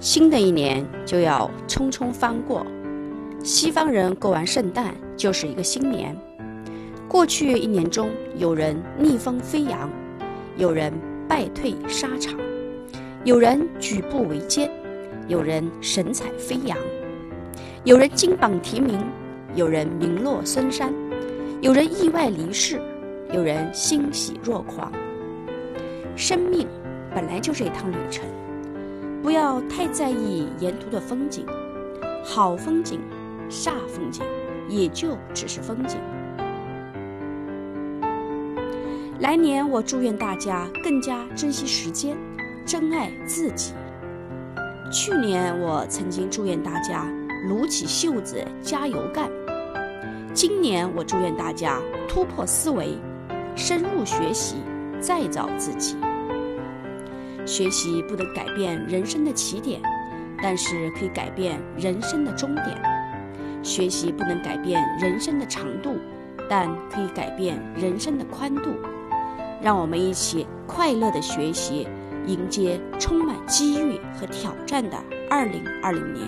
新的一年就要匆匆翻过，西方人过完圣诞就是一个新年。过去一年中，有人逆风飞扬，有人败退沙场，有人举步维艰，有人神采飞扬，有人金榜题名，有人名落孙山，有人意外离世，有人欣喜若狂。生命本来就是一趟旅程。不要太在意沿途的风景，好风景、煞风景，也就只是风景。来年我祝愿大家更加珍惜时间，珍爱自己。去年我曾经祝愿大家撸起袖子加油干，今年我祝愿大家突破思维，深入学习，再造自己。学习不能改变人生的起点，但是可以改变人生的终点；学习不能改变人生的长度，但可以改变人生的宽度。让我们一起快乐的学习，迎接充满机遇和挑战的二零二零年。